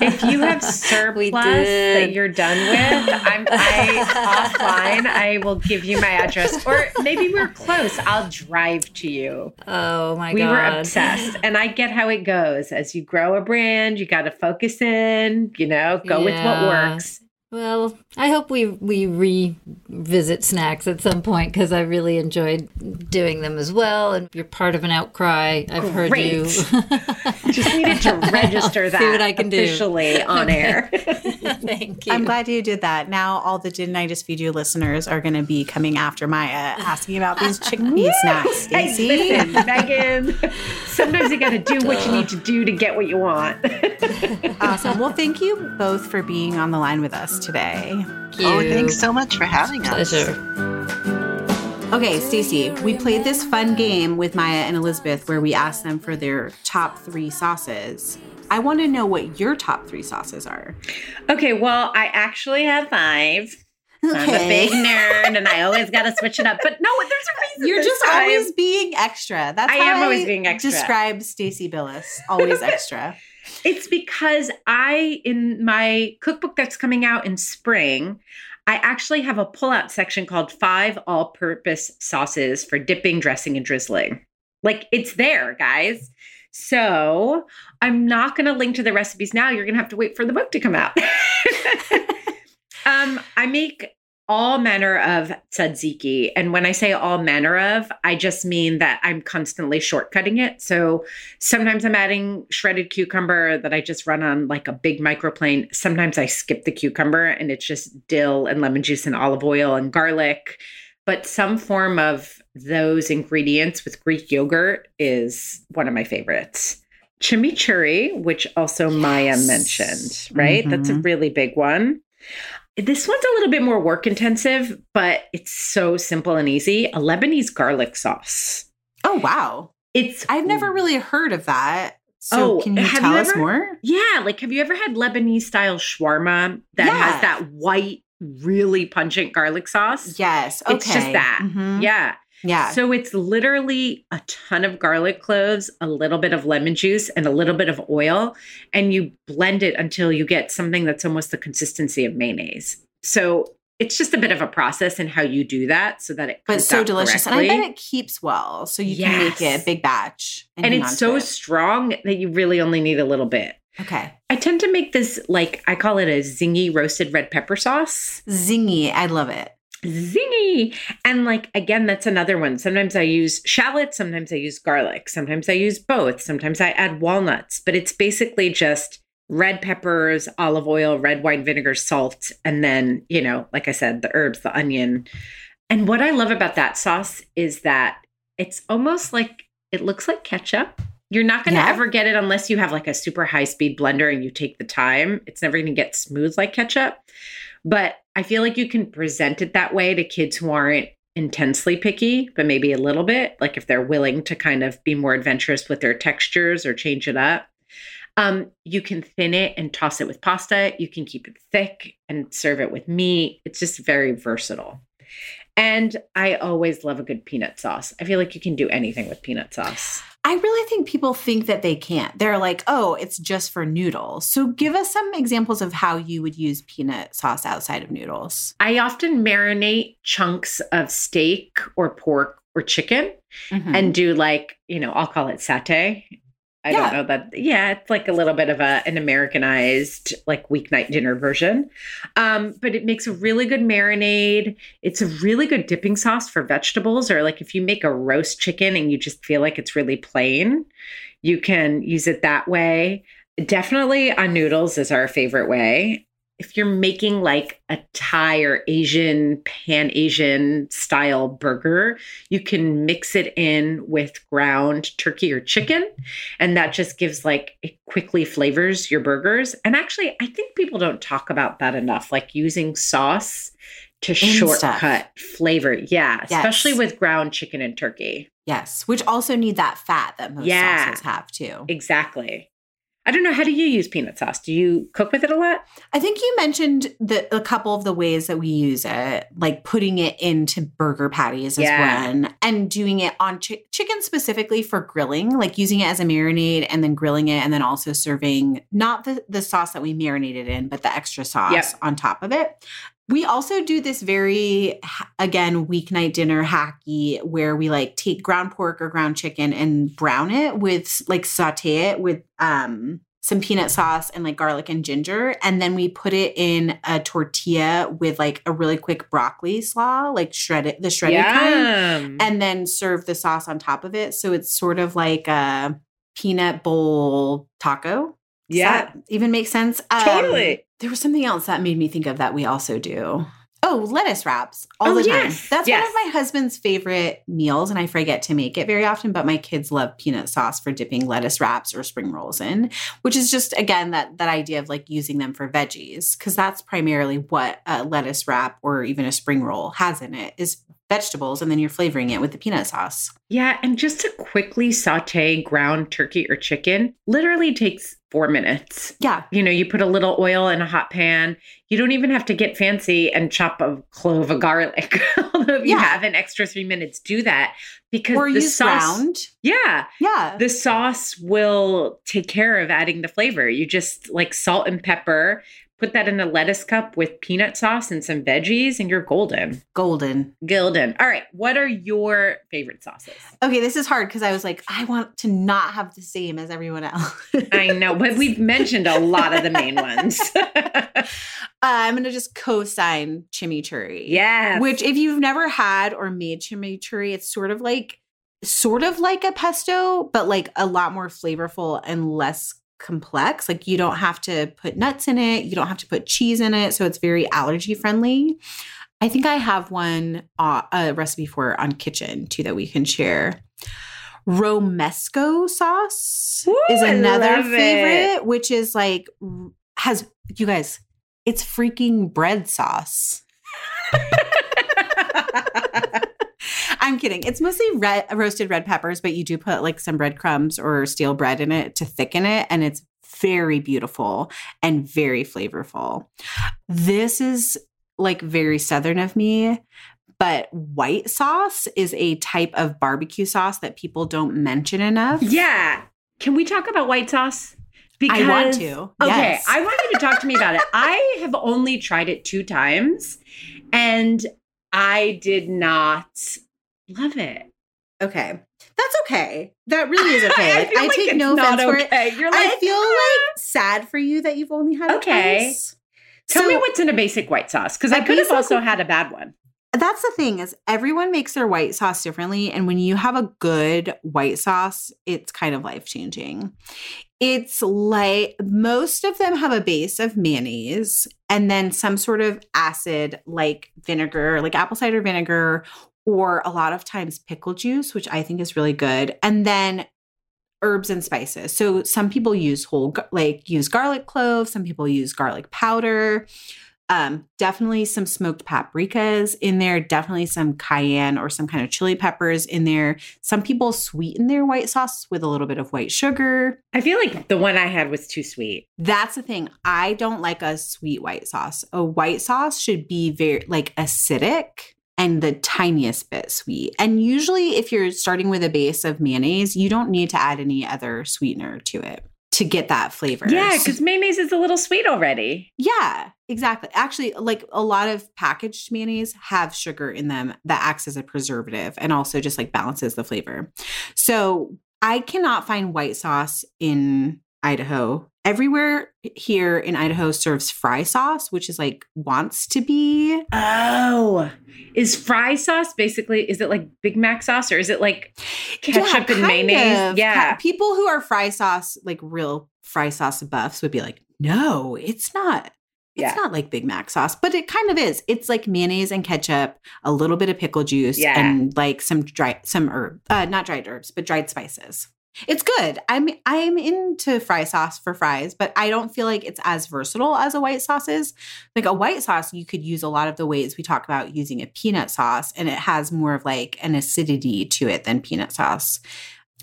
If you have surplus that you're done with, I'm I offline. I will give you my address, or maybe we're close. I'll drive to you. Oh my we god. We were obsessed, and I get how it goes. As you grow a brand, you got to focus in. You know, go with what works. Well, I hope we we revisit snacks at some point because I really enjoyed doing them as well. And you're part of an outcry. I've heard you. Just needed to register that See what I can do. officially on air. Thank you. I'm glad you did that. Now all the Didn't I Just Feed You listeners are going to be coming after Maya asking about these chickpea snacks. Hey, Stacie. listen, Meghan. Sometimes you got to do what you need to do to get what you want. Awesome. Well, thank you both for being on the line with us today. Thank. Oh, thanks so much for having us. Pleasure. Okay, Stacie, we played this fun game with Maya and Elizabeth where we asked them for their top three sauces. I want to know what your top three sauces are. okay, well, I actually have five. I'm a big nerd and I always got to switch it up. But no, there's a reason. You're just time. always being extra. That's I am always being extra. Describe Stacie Billis, always extra. It's because I, in my cookbook that's coming out in spring, I actually have a pull-out section called Five All-Purpose Sauces for Dipping, Dressing, and Drizzling. Like it's there, guys. So I'm not going to link to the recipes now. You're going to have to wait for the book to come out. um, I make all manner of tzatziki. And when I say all manner of, I just mean that I'm constantly shortcutting it. So sometimes I'm adding shredded cucumber that I just run on like a big microplane. Sometimes I skip the cucumber and it's just dill and lemon juice and olive oil and garlic. But some form of those ingredients with Greek yogurt is one of my favorites. Chimichurri, which also Maya mentioned, right? That's a Mhm. really big one. This one's a little bit more work intensive, but it's so simple and easy. A Lebanese garlic sauce. Oh, wow. It's I've never really heard of that. So Oh, can you have tell you us ever- more? Yeah, like have you ever had Lebanese style shawarma that Yeah. has that white, really pungent garlic sauce? Yes. Okay. It's just that. Mhm. Yeah. Yeah. So it's literally a ton of garlic cloves, a little bit of lemon juice, and a little bit of oil, and you blend it until you get something that's almost the consistency of mayonnaise. So it's just a bit of a process in how you do that so that it but so delicious. correctly. And I bet it keeps well. So you can make Yes. it big batch. and hang it's so it. strong that you really only need a little bit. Okay. I tend to make this like I call it a zingy roasted red pepper sauce. Zingy. I love it. Zingy. And like again, that's another one. Sometimes I use shallots, sometimes I use garlic, sometimes I use both, sometimes I add walnuts, but it's basically just red peppers, olive oil, red wine vinegar, salt, and then, you know, like I said, the herbs, the onion. And what I love about that sauce is that it's almost like it looks like ketchup, You're not going to Yeah. ever get it unless you have like a super high speed blender and you take the time. It's never going to get smooth like ketchup. But I feel like you can present it that way to kids who aren't intensely picky, but maybe a little bit, like if they're willing to kind of be more adventurous with their textures or change it up. Um, you can thin it and toss it with pasta. You can keep it thick and serve it with meat. It's just very versatile. And I always love a good peanut sauce. I feel like you can do anything with peanut sauce. I really think people think that they can't. They're like, oh, it's just for noodles. So give us some examples of how you would use peanut sauce outside of noodles. I often marinate chunks of steak or pork or chicken Mm-hmm. and do like, you know, I'll call it satay. I Yeah. don't know that. Yeah, it's like a little bit of a an Americanized like weeknight dinner version. Um, but it makes a really good marinade. It's a really good dipping sauce for vegetables, or like if you make a roast chicken and you just feel like it's really plain, you can use it that way. Definitely on noodles is our favorite way. If you're making like a Thai or Asian, pan Asian style burger, you can mix it in with ground turkey or chicken. And that just gives like, it quickly flavors your burgers. And actually, I think people don't talk about that enough, like using sauce to shortcut flavor. Yeah, Yes. especially with ground chicken and turkey. Yes, which also need that fat that most Yeah. sauces have too. Exactly. I don't know. How do you use peanut sauce? Do you cook with it a lot? I think you mentioned the a couple of the ways that we use it, like putting it into burger patties as Yeah. one, and doing it on chi- chicken specifically for grilling, like using it as a marinade and then grilling it, and then also serving not the the sauce that we marinated in, but the extra sauce Yep. on top of it. We also do this very, again, weeknight dinner hacky where we like take ground pork or ground chicken and brown it with like saute it with um some peanut sauce and like garlic and ginger. And then we put it in a tortilla with like a really quick broccoli slaw, like shredded, the shredded kind, and then serve the sauce on top of it. So it's sort of like a peanut bowl taco. Does Yeah. that even makes sense? Um, Totally. There was something else that made me think of that we also do. Oh, lettuce wraps all Oh, the time. yes, That's yes. one of my husband's favorite meals, and I forget to make it very often. But my kids love peanut sauce for dipping lettuce wraps or spring rolls in, which is just again that that idea of like using them for veggies because that's primarily what a lettuce wrap or even a spring roll has in it is vegetables, and then you're flavoring it with the peanut sauce. Yeah, and just to quickly saute ground turkey or chicken literally takes four minutes. Yeah, You know, you put a little oil in a hot pan. You don't even have to get fancy and chop a clove of garlic. Although if you have an extra three minutes, do that because or the sauce. ground. Yeah, Yeah, the sauce will take care of adding the flavor. You just like salt and pepper, put that in a lettuce cup with peanut sauce and some veggies, and you're golden. golden. Golden. All right. What are your favorite sauces? Okay, this is hard because I was like, I want to not have the same as everyone else. I know, but we've mentioned a lot of the main ones. Uh, I'm gonna just co-sign chimichurri. Yeah. Which, if you've never had or made chimichurri, it's sort of like, sort of like a pesto, but like a lot more flavorful and less complex. Like you don't have to put nuts in it, you don't have to put cheese in it, so it's very allergy friendly. I think I have one uh, a recipe for on Kitchn too that we can share. Romesco sauce Ooh, is another love it. favorite, which is like has you guys, it's freaking bread sauce. I'm kidding. It's mostly red, roasted red peppers, but you do put like some breadcrumbs or stale bread in it to thicken it, and it's very beautiful and very flavorful. This is like very southern of me, but white sauce is a type of barbecue sauce that people don't mention enough. yeah. Can we talk about white sauce? Because, I want to. Okay, Yes. I want you to talk to me about it. I have only tried it two times and I did not love it. Okay. That's okay. That really is okay. I Like, feel I like take no offense for it. You're I feel like sad for you that you've only had Okay. twice. Tell So- me what's in a basic white sauce because I could have also had a bad one. That's the thing is everyone makes their white sauce differently and when you have a good white sauce, it's kind of life-changing. It's like most of them have a base of mayonnaise and then some sort of acid like vinegar, like apple cider vinegar or a lot of times pickle juice, which I think is really good. And then herbs and spices. So some people use whole like use garlic cloves, some people use garlic powder. Um, definitely some smoked paprikas in there, definitely some cayenne or some kind of chili peppers in there. Some people sweeten their white sauce with a little bit of white sugar. I feel like the one I had was too sweet. That's the thing. I don't like a sweet white sauce. A white sauce should be very like acidic and the tiniest bit sweet. And usually, if you're starting with a base of mayonnaise, you don't need to add any other sweetener to it to get that flavor. Yeah, because mayonnaise is a little sweet already. Yeah, exactly. Actually, like a lot of packaged mayonnaise have sugar in them that acts as a preservative and also just like balances the flavor. So I cannot find white sauce in Idaho. Everywhere here in Idaho serves fry sauce, which is like wants to be. Oh, is fry sauce basically? Is it like Big Mac sauce or is it like ketchup Yeah, and mayonnaise? of. Yeah. People who are fry sauce, like real fry sauce buffs, would be like, no, it's not. It's Yeah. not like Big Mac sauce, but it kind of is. It's like mayonnaise and ketchup, a little bit of pickle juice, Yeah. and like some dry, some herb, uh, not dried herbs, but dried spices. It's good. I'm I'm into fry sauce for fries, but I don't feel like it's as versatile as a white sauce is. Like a white sauce, you could use a lot of the ways we talk about using a peanut sauce, and it has more of like an acidity to it than peanut sauce.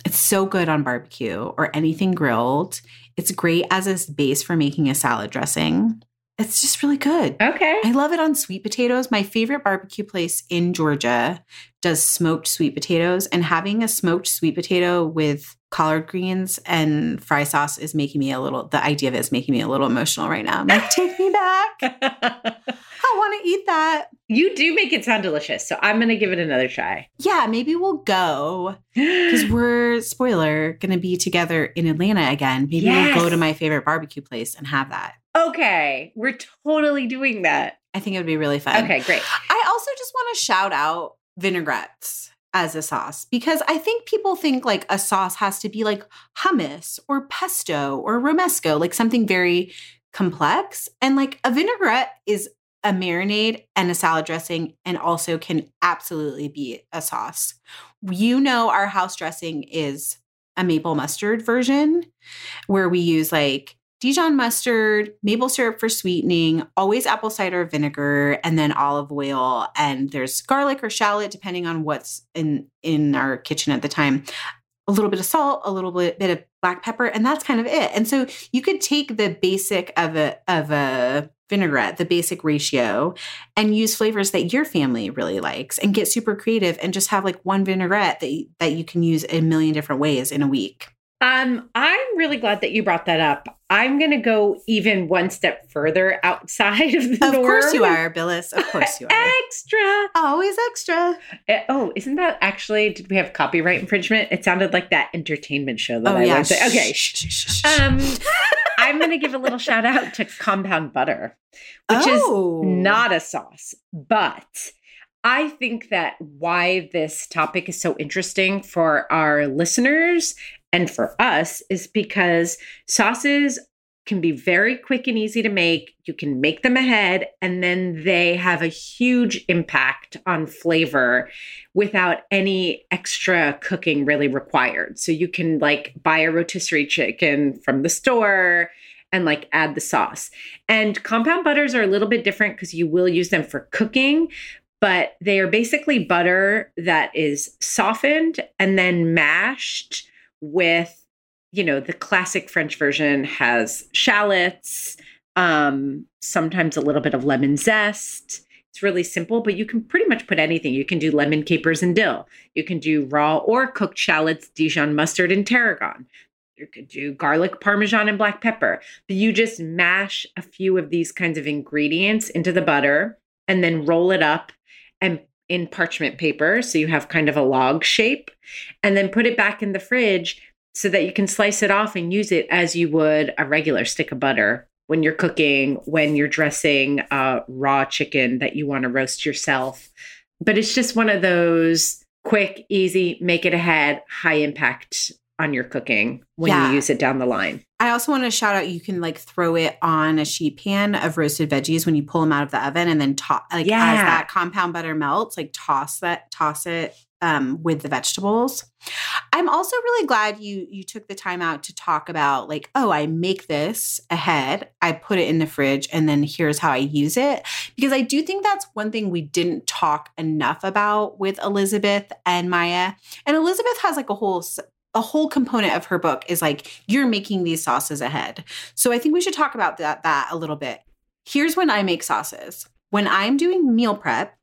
It's so good on barbecue or anything grilled. It's great as a base for making a salad dressing. It's just really good. Okay. I love it on sweet potatoes. My favorite barbecue place in Georgia does smoked sweet potatoes, and having a smoked sweet potato with collard greens and fry sauce is making me a little, the idea of it is making me a little emotional right now. I'm like, take me back. I want to eat that. you do make it sound delicious, so I'm going to give it another try. Yeah, maybe we'll go because we're, spoiler, going to be together in Atlanta again. Maybe we'll go to my favorite barbecue place and have that. Okay, we're totally doing that. I think it would be really fun. Okay, great. I also just want to shout out vinaigrettes as a sauce because I think people think like a sauce has to be like hummus or pesto or romesco, like something very complex. And like a vinaigrette is a marinade and a salad dressing and also can absolutely be a sauce. You know, our house dressing is a maple mustard version where we use like Dijon mustard, maple syrup for sweetening, always apple cider vinegar, and then olive oil. And there's garlic or shallot, depending on what's in in our kitchen at the time. A little bit of salt, a little bit, bit of black pepper, and that's kind of it. And so you could take the basic of a of a vinaigrette, the basic ratio, and use flavors that your family really likes, and get super creative, and just have like one vinaigrette that that you can use a million different ways in a week. Um, I'm really glad that you brought that up. I'm going to go even one step further outside of the Of norm. course you are, Billis. Of course you are. Extra. Always extra. Eh, Oh, isn't that actually? Did we have copyright infringement? It sounded like that entertainment show that Oh I yeah. to. Okay. Shh, shh, shh. Um, I'm going to give a little shout out to compound butter, which Oh. is not a sauce, but I think that why this topic is so interesting for our listeners and for us is because sauces can be very quick and easy to make. You can make them ahead, and then they have a huge impact on flavor without any extra cooking really required. So you can like buy a rotisserie chicken from the store and like add the sauce. And compound butters are a little bit different because you will use them for cooking, but they are basically butter that is softened and then mashed with, you know, the classic French version has shallots, um, sometimes a little bit of lemon zest. It's really simple, but you can pretty much put anything. You can do lemon capers and dill. You can do raw or cooked shallots, Dijon mustard, and tarragon. You could do garlic, parmesan, and black pepper. But you just mash a few of these kinds of ingredients into the butter and then roll it up and in parchment paper so you have kind of a log shape and then put it back in the fridge so that you can slice it off and use it as you would a regular stick of butter when you're cooking, when you're dressing uh, raw chicken that you want to roast yourself. But it's just one of those quick, easy, make it ahead, high impact on your cooking when Yeah. you use it down the line. I also want to shout out you can like throw it on a sheet pan of roasted veggies when you pull them out of the oven and then toss like Yeah. as that compound butter melts, like toss that toss it um, with the vegetables. I'm also really glad you you took the time out to talk about like, oh, I make this ahead, I put it in the fridge, and then here's how I use it. Because I do think that's one thing we didn't talk enough about with Elizabeth and Maya. And Elizabeth has like a whole a whole component of her book is like you're making these sauces ahead. So I think we should talk about that that a little bit. Here's when I make sauces. When I'm doing meal prep,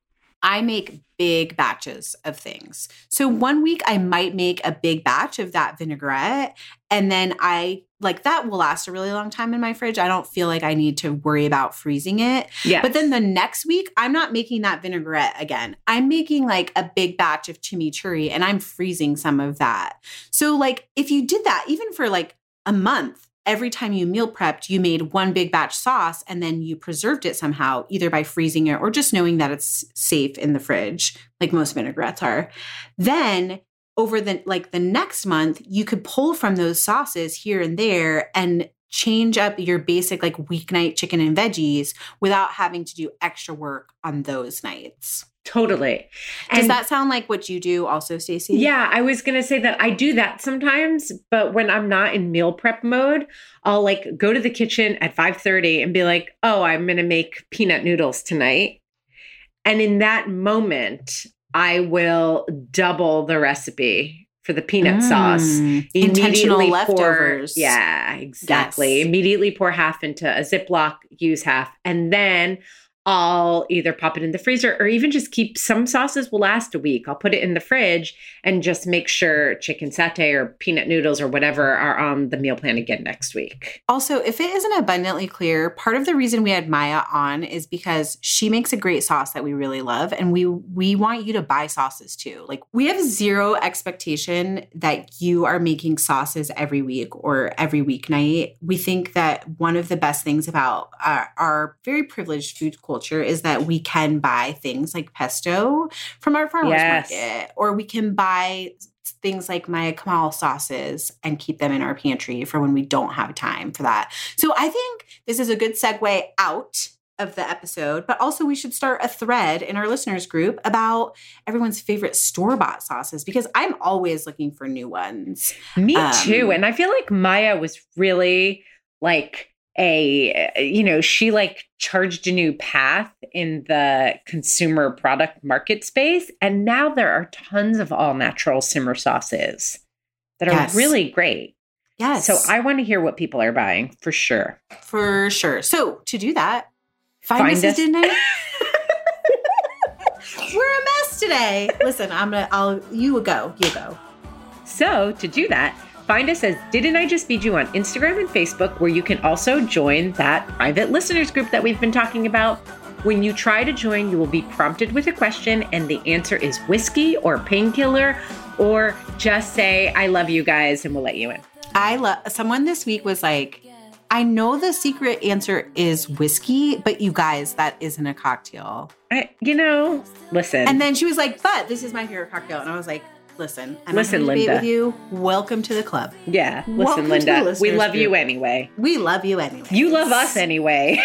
I make big batches of things. So one week I might make a big batch of that vinaigrette and then I like that will last a really long time in my fridge. I don't feel like I need to worry about freezing it. Yeah. But then the next week I'm not making that vinaigrette again. I'm making like a big batch of chimichurri and I'm freezing some of that. So like if you did that even for like a month every time you meal prepped, you made one big batch sauce and then you preserved it somehow, either by freezing it or just knowing that it's safe in the fridge, like most vinaigrettes are. Then over the like the next month, you could pull from those sauces here and there and change up your basic like weeknight chicken and veggies without having to do extra work on those nights. Totally. Does that sound like what you do also, Stacie? Yeah, I was going to say that I do that sometimes, but when I'm not in meal prep mode, I'll like go to the kitchen at 5:30 and be like, "Oh, I'm going to make peanut noodles tonight." And in that moment, I will double the recipe for the peanut sauce. Mm, intentional Immediately pour- leftovers. yeah, exactly. Yes. Immediately pour half into a Ziploc, use half, and then I'll either pop it in the freezer or even just keep some sauces will last a week. I'll put it in the fridge and just make sure chicken satay or peanut noodles or whatever are on the meal plan again next week. Also, if it isn't abundantly clear, part of the reason we had Maya on is because she makes a great sauce that we really love and we we want you to buy sauces too. Like we have zero expectation that you are making sauces every week or every weeknight. We think that one of the best things about our, our very privileged food culture is that we can buy things like pesto from our farmers Yes. market or we can buy things like my Kaimal sauces and keep them in our pantry for when we don't have time for that. So I think this is a good segue out of the episode, but also we should start a thread in our listeners group about everyone's favorite store bought sauces because I'm always looking for new ones. Me Um, too. And I feel like Maya was really like a you know she like charged a new path in the consumer product market space and now there are tons of all natural simmer sauces that are Yes. really great Yes. so i want to hear what people are buying for sure for sure. So to do that, find, Find us, us. at Didn't I? We're a mess today. Listen, I'm gonna I'll you go. You go. So, to do that, find us as Didn't I Just Feed You on Instagram and Facebook, where you can also join that private listeners group that we've been talking about. When you try to join, you will be prompted with a question, and the answer is whiskey or painkiller, or just say, I love you guys, and we'll let you in. I love someone this week was like, I know the secret answer is whiskey, but you guys, that isn't a cocktail. I, you know, listen. And then she was like, but this is my favorite cocktail. And I was like, listen, I'm Listen, not gonna debate Linda. with you. Welcome to the club. yeah, Welcome listen, the Linda, we love you anyway. We love you anyway. You love us anyway.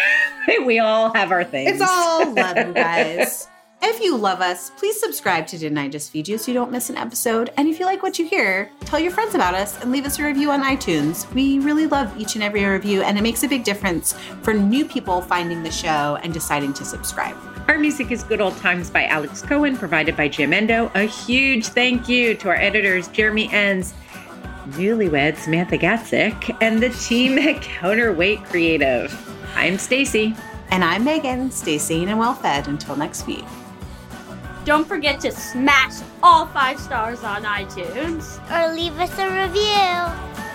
we all have our things. It's all love, you guys. If you love us, please subscribe to Didn't I Just Feed You so you don't miss an episode. And if you like what you hear, tell your friends about us and leave us a review on iTunes. We really love each and every review, and it makes a big difference for new people finding the show and deciding to subscribe. Our music is Good Old Times by Alex Cohen, provided by Jamendo. A huge thank you to our editors, Jeremy Enns, newlywed Samantha Gatzik, and the team at Counterweight Creative. I'm Stacie. And I'm Meghan. Stay sane and well fed until next week. Don't forget to smash all five stars on iTunes. Or leave us a review.